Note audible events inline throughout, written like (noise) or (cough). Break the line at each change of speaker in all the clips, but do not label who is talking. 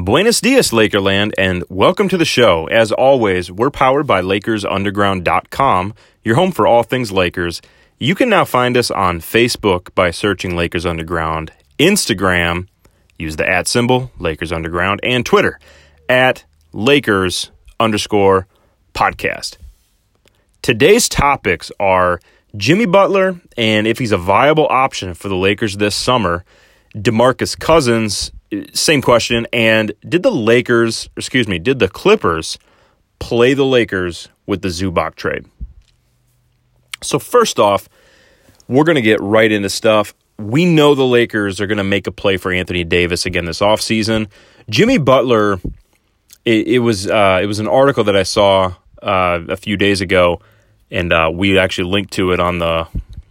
Buenos dias, Lakerland, and welcome to the show. As always, we're powered by LakersUnderground.com, your home for all things Lakers. You can now find us on Facebook by searching Lakers Underground, Instagram, use the at symbol, Lakers Underground, and Twitter at Lakers underscore podcast. Today's topics are Jimmy Butler and if he's a viable option for the Lakers this summer, DeMarcus Cousins same question. And did the Lakers, excuse me, did the Clippers play the Lakers with the Zubac trade? So, first off, we're going to get right into stuff. We know the Lakers are going to make a play for Anthony Davis again this offseason. Jimmy Butler, it, it was uh, it was an article that I saw uh, a few days ago, and uh, we actually linked to it on the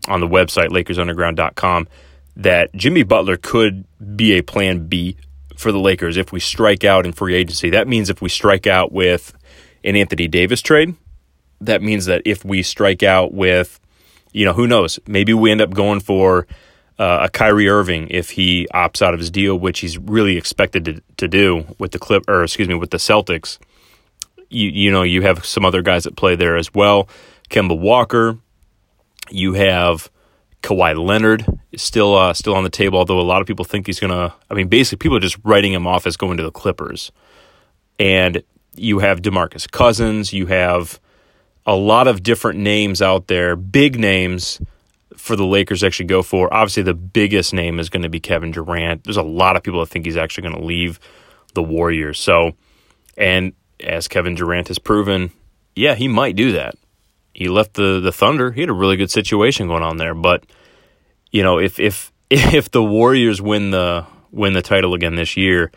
on the website LakersUnderground.com that Jimmy Butler could be a plan B for the Lakers if we strike out in free agency. That means if we strike out with an Anthony Davis trade, that means that if we strike out with, you know, who knows, maybe we end up going for uh, a Kyrie Irving if he opts out of his deal, which he's really expected to, to do with the clip, or excuse me, with the Celtics. You, you know, you have some other guys that play there as well. Kemba Walker. You have Kawhi Leonard is still uh, still on the table, although a lot of people think he's gonna. I mean, basically, people are just writing him off as going to the Clippers. And you have Demarcus Cousins, you have a lot of different names out there, big names for the Lakers actually go for. Obviously, the biggest name is going to be Kevin Durant. There's a lot of people that think he's actually going to leave the Warriors. So, and as Kevin Durant has proven, yeah, he might do that he left the the Thunder. He had a really good situation going on there. But you know, if if (laughs) if the Warriors win the win the title again this year,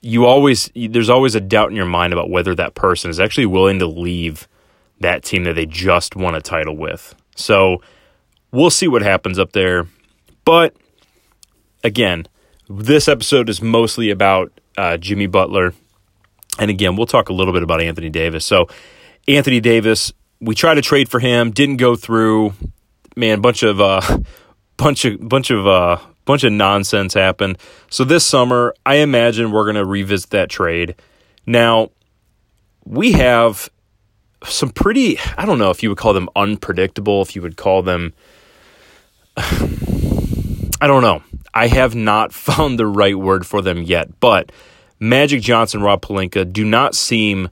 you always there's always a doubt in your mind about whether that person is actually willing to leave that team that they just won a title with. So we'll see what happens up there. But again, this episode is mostly about uh, Jimmy Butler. And again, we'll talk a little bit about Anthony Davis. So, Anthony Davis we tried to trade for him, didn't go through. Man, bunch of uh, (laughs) bunch of bunch of uh, bunch of nonsense happened. So this summer, I imagine we're going to revisit that trade. Now, we have some pretty I don't know if you would call them unpredictable, if you would call them (sighs) I don't know. I have not (laughs) found the right word for them yet, but Magic Johnson, Rob Pelinka do not seem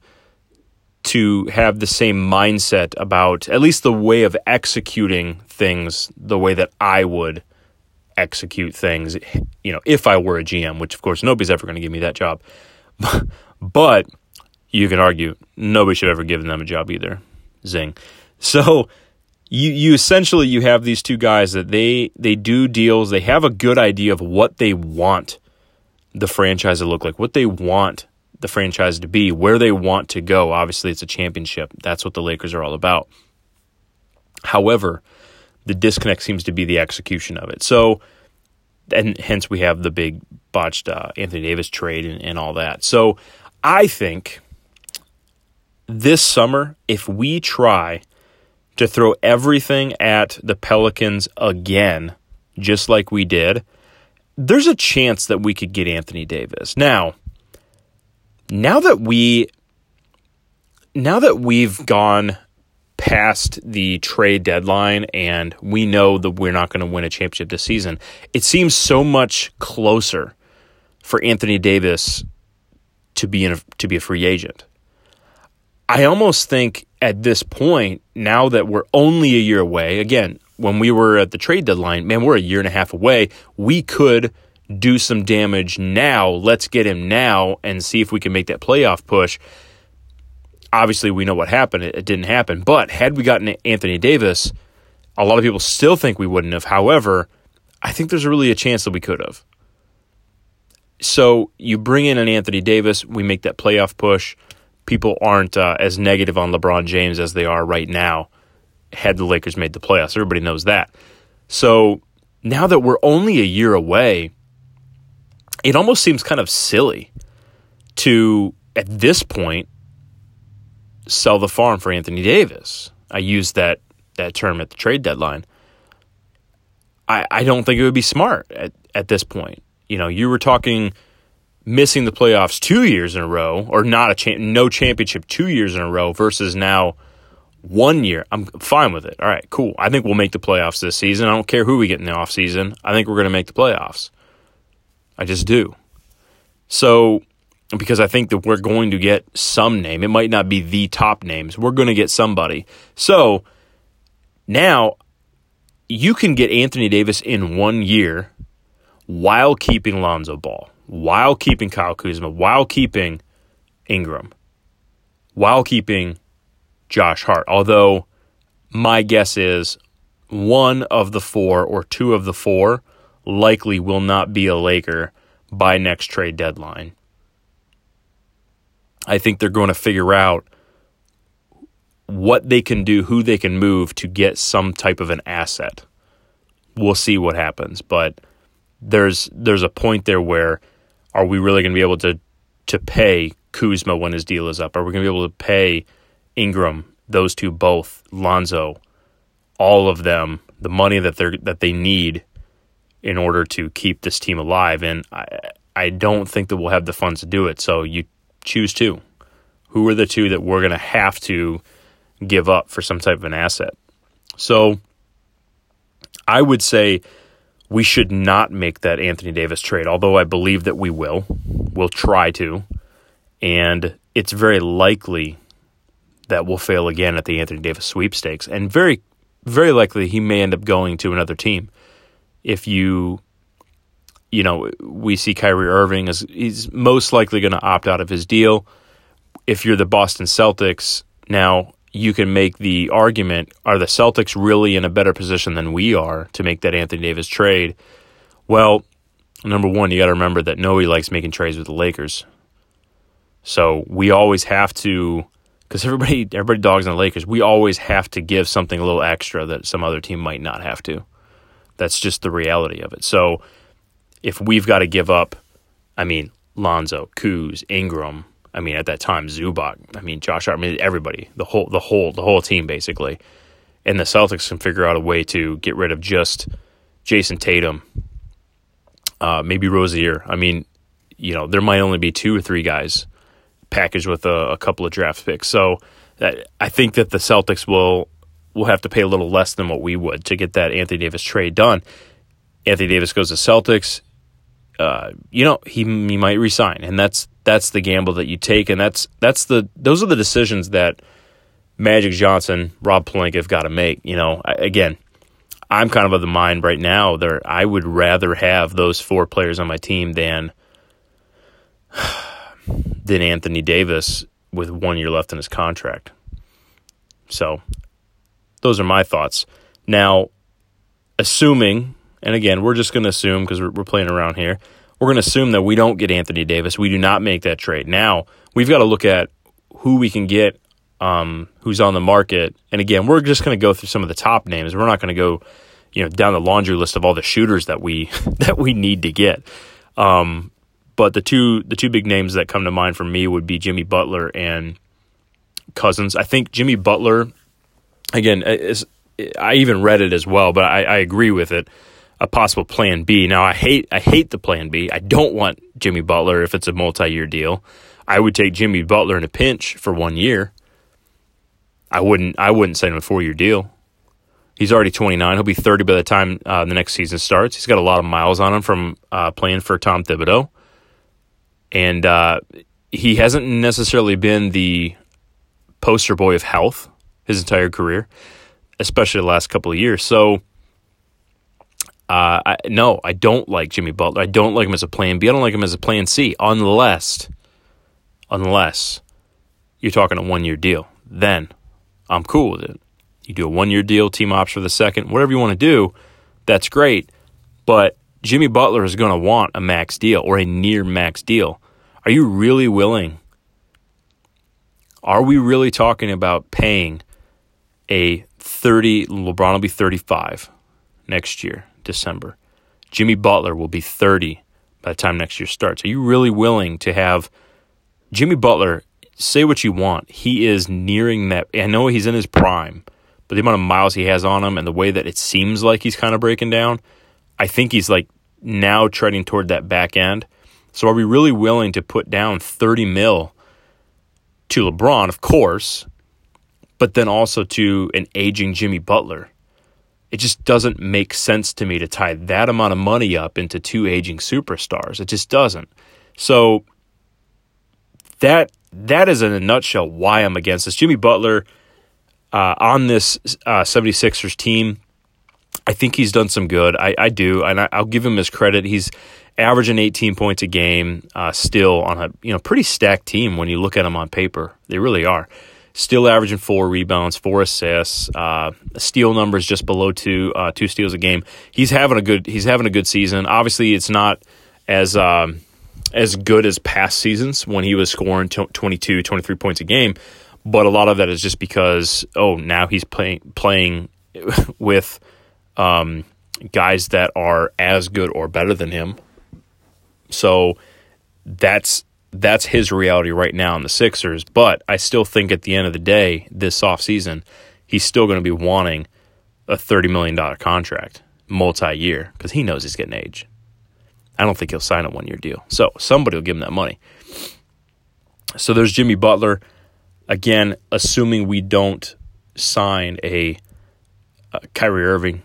to have the same mindset about at least the way of executing things the way that I would execute things, you know, if I were a GM, which of course nobody's ever going to give me that job. (laughs) but you can argue nobody should ever give them a job either. Zing. So you you essentially you have these two guys that they they do deals, they have a good idea of what they want the franchise to look like, what they want the franchise to be, where they want to go. Obviously, it's a championship. That's what the Lakers are all about. However, the disconnect seems to be the execution of it. So, and hence we have the big botched uh, Anthony Davis trade and, and all that. So, I think this summer, if we try to throw everything at the Pelicans again, just like we did, there's a chance that we could get Anthony Davis. Now, now that we now that we've gone past the trade deadline and we know that we're not going to win a championship this season, it seems so much closer for Anthony Davis to be a, to be a free agent. I almost think at this point, now that we're only a year away, again, when we were at the trade deadline, man, we're a year and a half away. We could do some damage now. Let's get him now and see if we can make that playoff push. Obviously, we know what happened. It, it didn't happen. But had we gotten Anthony Davis, a lot of people still think we wouldn't have. However, I think there's really a chance that we could have. So you bring in an Anthony Davis, we make that playoff push. People aren't uh, as negative on LeBron James as they are right now. Had the Lakers made the playoffs, everybody knows that. So now that we're only a year away, it almost seems kind of silly to, at this point, sell the farm for Anthony Davis. I used that, that term at the trade deadline. I, I don't think it would be smart at, at this point. You know, you were talking missing the playoffs two years in a row, or not a cha- no championship two years in a row, versus now one year. I'm fine with it. All right, cool. I think we'll make the playoffs this season. I don't care who we get in the offseason. I think we're going to make the playoffs. I just do. So, because I think that we're going to get some name. It might not be the top names. We're going to get somebody. So, now you can get Anthony Davis in one year while keeping Lonzo Ball, while keeping Kyle Kuzma, while keeping Ingram, while keeping Josh Hart. Although my guess is one of the four or two of the four likely will not be a Laker by next trade deadline. I think they're going to figure out what they can do, who they can move to get some type of an asset. We'll see what happens, but there's there's a point there where are we really going to be able to to pay Kuzma when his deal is up? Are we going to be able to pay Ingram, those two both, Lonzo, all of them, the money that they that they need in order to keep this team alive? And I I don't think that we'll have the funds to do it. So you choose two. Who are the two that we're going to have to give up for some type of an asset? So I would say we should not make that Anthony Davis trade, although I believe that we will. We'll try to. And it's very likely that we'll fail again at the Anthony Davis sweepstakes. And very, very likely he may end up going to another team. If you, you know, we see Kyrie Irving as he's most likely going to opt out of his deal. If you're the Boston Celtics, now you can make the argument are the Celtics really in a better position than we are to make that Anthony Davis trade? Well, number one, you got to remember that nobody likes making trades with the Lakers. So we always have to, because everybody everybody dogs on the Lakers. We always have to give something a little extra that some other team might not have to. That's just the reality of it. So if we've got to give up, I mean, Lonzo, Kuz, Ingram, I mean, at that time, Zubac. I mean, Josh. I mean, everybody, the whole, the whole, the whole team, basically. And the Celtics can figure out a way to get rid of just Jayson Tatum, uh, maybe Rozier. I mean, you know, there might only be two or three guys packaged with a, a couple of draft picks. So that, uh, I think that the Celtics will will have to pay a little less than what we would to get that Anthony Davis trade done. Anthony Davis goes to Celtics. Uh, you know, he he might resign, and that's that's the gamble that you take, and that's that's the those are the decisions that Magic Johnson, Rob Pelinka have got to make. You know, I, again, I'm kind of of the mind right now that I would rather have those four players on my team than (sighs) than Anthony Davis with one year left in his contract. So, those are my thoughts. Now, assuming, and again, we're just going to assume because we're, we're playing around here we're going to assume that we don't get Anthony Davis. We do not make that trade. Now, we've got to look at who we can get, um, who's on the market. And again, we're just going to go through some of the top names. We're not going to go, you know, down the laundry list of all the shooters that we (laughs) that we need to get. Um, but the two the two big names that come to mind for me would be Jimmy Butler and Cousins. I think Jimmy Butler, again, I even read it as well, but I, I agree with it a possible plan B. Now I hate I hate the plan B. I don't want Jimmy Butler if it's a multi-year deal. I would take Jimmy Butler in a pinch for one year. I wouldn't I wouldn't sign him a four-year deal. He's already 29. He'll be 30 by the time uh, the next season starts. He's got a lot of miles on him from uh, playing for Tom Thibodeau. And uh, he hasn't necessarily been the poster boy of health his entire career, especially the last couple of years. So uh, I, no, I don't like Jimmy Butler. I don't like him as a plan B. I don't like him as a plan C, unless, unless you're talking a one year deal. Then I'm cool with it. You do a one year deal, team ops for the second, whatever you want to do, that's great. But Jimmy Butler is going to want a max deal or a near max deal. Are you really willing? Are we really talking about paying a 30, LeBron will be 35 next year? December. Jimmy Butler will be 30 by the time next year starts. Are you really willing to have Jimmy Butler? Say what you want. He is nearing that. I know he's in his prime, but the amount of miles he has on him and the way that it seems like he's kind of breaking down, I think he's like now treading toward that back end. So are we really willing to put down 30 mil to LeBron, of course, but then also to an aging Jimmy Butler? It just doesn't make sense to me to tie that amount of money up into two aging superstars. It just doesn't. So that that is in a nutshell why I'm against this. Jimmy Butler uh, on this uh, 76ers team, I think he's done some good. I, I do, and I, will give him his credit. He's averaging 18 points a game, uh, still on a you know pretty stacked team when you look at them on paper. They really are. Still averaging four rebounds, four assists, uh, steal numbers just below two uh, two steals a game. He's having a good he's having a good season. Obviously, it's not as um, as good as past seasons when he was scoring 22, 23 points a game. But a lot of that is just because oh now he's playing playing (laughs) with um, guys that are as good or better than him. So that's that's his reality right now in the Sixers. But I still think at the end of the day, this offseason, he's still going to be wanting a $30 million contract multi year because he knows he's getting age. I don't think he'll sign a one year deal. So somebody will give him that money. So there's Jimmy Butler. Again, assuming we don't sign a, a Kyrie Irving,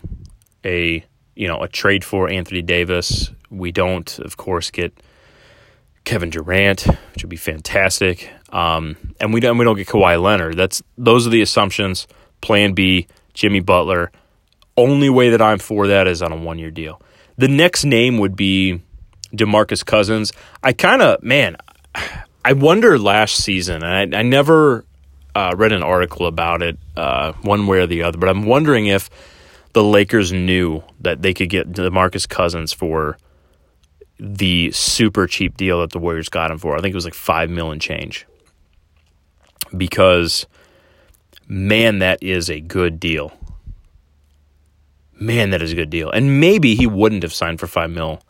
a you know a trade for Anthony Davis, we don't, of course, get Kevin Durant, which would be fantastic. Um, and we don't we don't get Kawhi Leonard. That's those are the assumptions. Plan B, Jimmy Butler. Only way that I'm for that is on a one year deal. The next name would be DeMarcus Cousins. I kind of man, (sighs) I wonder last season, I, I never uh, read an article about it uh, one way or the other, but I'm wondering if the Lakers knew that they could get DeMarcus Cousins for the super cheap deal that the Warriors got him for. I think it was like five million change. Because man, that is a good deal. Man, that is a good deal. And maybe he wouldn't have signed for five mil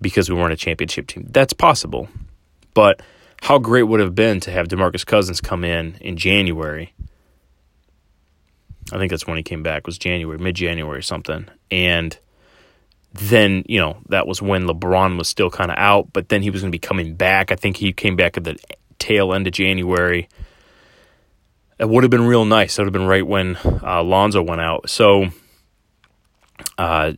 because we weren't a championship team. That's possible. But how great would have been to have DeMarcus Cousins come in in January? I think that's when he came back was January, mid January or something. And then you know that was when LeBron was still kind of out, but then he was going to be coming back. I think he came back at the tail end of January. It would have been real nice. It would have been right when uh, Lonzo went out. So uh,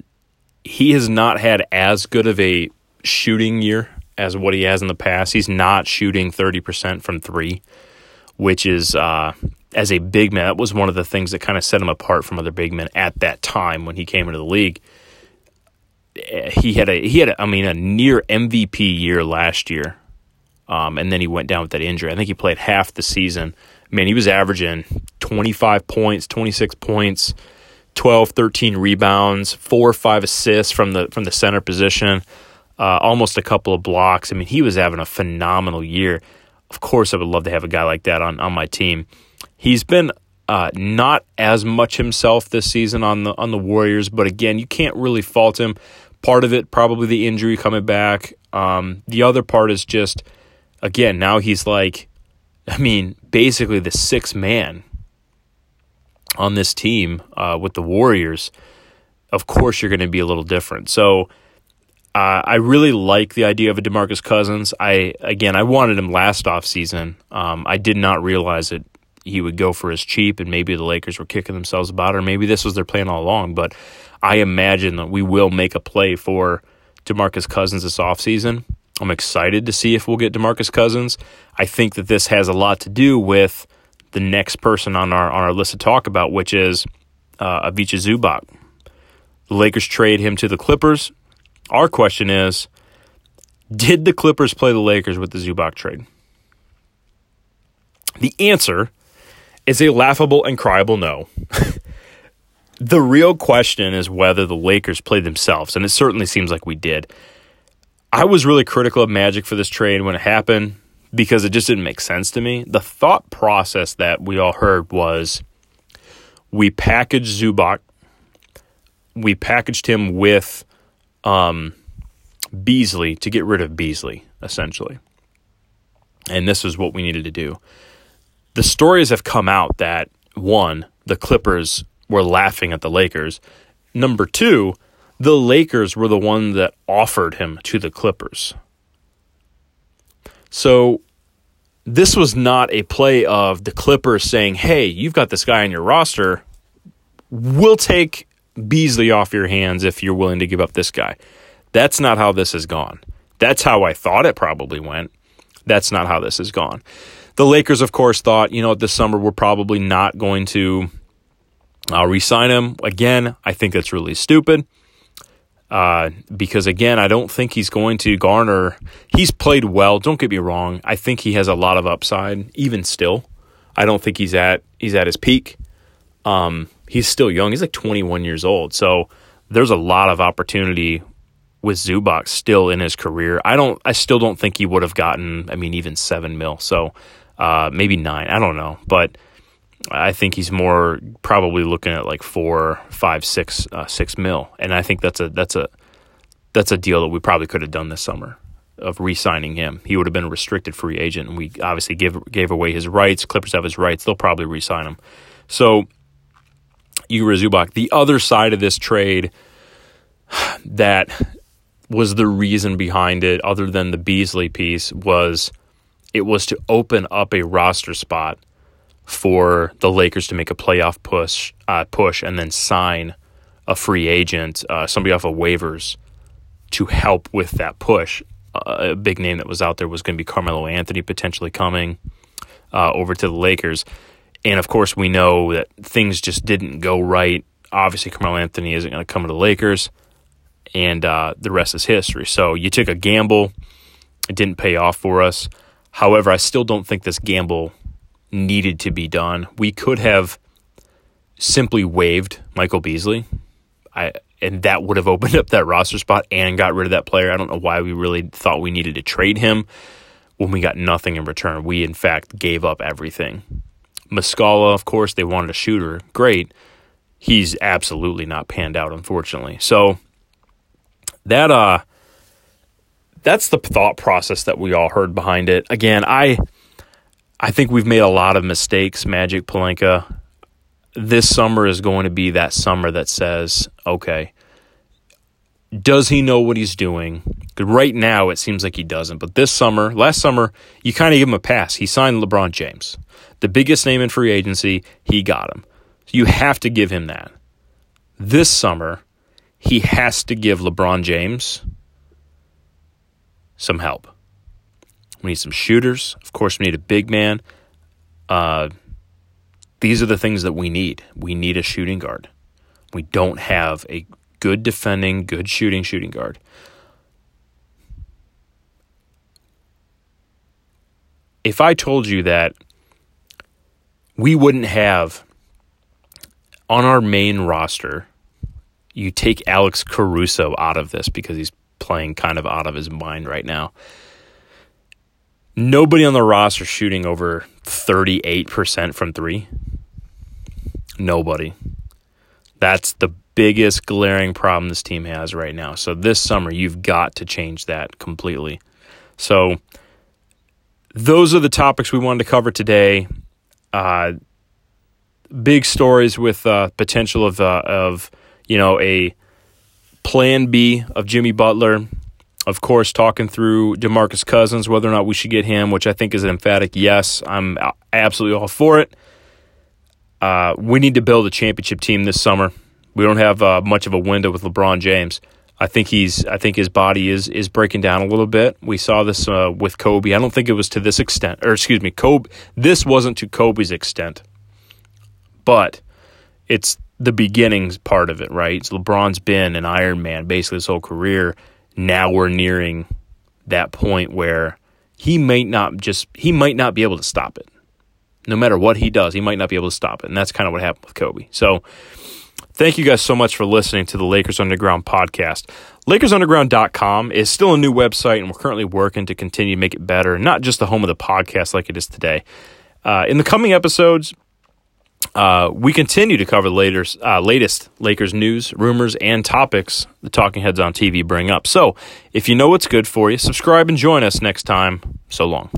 he has not had as good of a shooting year as what he has in the past. He's not shooting thirty percent from three, which is uh, as a big man. That was one of the things that kind of set him apart from other big men at that time when he came into the league he had a he had a, I mean a near MVP year last year, um, and then he went down with that injury. I think he played half the season. Man, he was averaging 25 points, 26 points, 12, 13 rebounds, four or five assists from the from the center position, uh, almost a couple of blocks. I mean, he was having a phenomenal year. Of course, I would love to have a guy like that on on my team. He's been uh, not as much himself this season on the on the Warriors, but again, you can't really fault him. Part of it, probably the injury coming back. Um, the other part is just, again, now he's like, I mean, basically the sixth man on this team uh, with the Warriors. Of course, you're going to be a little different. So, uh, I really like the idea of a Demarcus Cousins. I again, I wanted him last off season. Um, I did not realize that he would go for his cheap, and maybe the Lakers were kicking themselves about it, or maybe this was their plan all along. But I imagine that we will make a play for DeMarcus Cousins this offseason. I'm excited to see if we'll get DeMarcus Cousins. I think that this has a lot to do with the next person on our on our list to talk about, which is uh, Ivica Zubac. The Lakers trade him to the Clippers. Our question is, did the Clippers play the Lakers with the Zubac trade? The answer is a laughable and cryable no. (laughs) The real question is whether the Lakers played themselves, and it certainly seems like we did. I was really critical of Magic for this trade when it happened because it just didn't make sense to me. The thought process that we all heard was we packaged Zubac, we packaged him with um, Beasley to get rid of Beasley, essentially. And this is what we needed to do. The stories have come out that one, the Clippers were laughing at the Lakers. Number two, the Lakers were the one that offered him to the Clippers. So this was not a play of the Clippers saying, "Hey, you've got this guy on your roster. We'll take Beasley off your hands if you're willing to give up this guy." That's not how this has gone. That's how I thought it probably went. That's not how this has gone. The Lakers, of course, thought, you know, this summer we're probably not going to uh, re-sign him. Again, I think that's really stupid. Uh, because again, I don't think he's going to garner. He's played well. Don't get me wrong. I think he has a lot of upside. Even still, I don't think he's at he's at his peak. Um, he's still young. He's like 21 years old. So there's a lot of opportunity with Zubac still in his career. I don't. I still don't think he would have gotten. I mean, even seven mil. So uh, maybe nine. I don't know, but I think he's more probably looking at like four, five, six, uh, six mil, and I think that's a that's a that's a deal that we probably could have done this summer of re-signing him. He would have been a restricted free agent, and we obviously gave gave away his rights. Clippers have his rights; they'll probably re-sign him. So, Igor Zubac. The other side of this trade (sighs) that was the reason behind it, other than the Beasley piece, was it was to open up a roster spot for the Lakers to make a playoff push, uh, push, and then sign a free agent, uh, somebody off of waivers, to help with that push. Uh, a big name that was out there was going to be Carmelo Anthony potentially coming uh, over to the Lakers, and of course we know that things just didn't go right. Obviously, Carmelo Anthony isn't going to come to the Lakers, and uh, the rest is history. So you took a gamble; it didn't pay off for us. However, I still don't think this gamble needed to be done. We could have simply waived Michael Beasley. I and that would have opened up that roster spot and got rid of that player. I don't know why we really thought we needed to trade him when we got nothing in return. We in fact gave up everything. Muscala, of course, they wanted a shooter. Great. He's absolutely not panned out, unfortunately. So that uh that's the thought process that we all heard behind it. Again, I I think we've made a lot of mistakes, Magic Pelinka. This summer is going to be that summer that says, okay, does he know what he's doing? Right now, it seems like he doesn't. But this summer, last summer, you kind of give him a pass. He signed LeBron James, the biggest name in free agency. He got him. So you have to give him that. This summer, he has to give LeBron James some help. We need some shooters. Of course, we need a big man. Uh, these are the things that we need. We need a shooting guard. We don't have a good defending, good shooting shooting guard. If I told you that we wouldn't have on our main roster, you take Alex Caruso out of this because he's playing kind of out of his mind right now. Nobody on the roster shooting over 38% from three. Nobody. That's the biggest glaring problem this team has right now. So this summer, you've got to change that completely. So those are the topics we wanted to cover today. Uh, big stories with uh, potential of uh, of you know a plan B of Jimmy Butler of course, talking through Demarcus Cousins, whether or not we should get him, which I think is an emphatic yes. I'm absolutely all for it. Uh, we need to build a championship team this summer. We don't have uh, much of a window with LeBron James. I think he's. I think his body is is breaking down a little bit. We saw this uh, with Kobe. I don't think it was to this extent, or excuse me, Kobe. This wasn't to Kobe's extent, but it's the beginnings part of it, right? So LeBron's been an Iron Man basically his whole career now we're nearing that point where he might not just he might not be able to stop it. No matter what he does, he might not be able to stop it. And that's kind of what happened with Kobe. So thank you guys so much for listening to the Lakers Underground podcast. LakersUnderground.com is still a new website, and we're currently working to continue to make it better, not just the home of the podcast like it is today. Uh, in the coming episodes, uh, we continue to cover the latest, uh, latest Lakers news, rumors, and topics the Talking Heads on TV bring up. So, if you know what's good for you, subscribe and join us next time. So long.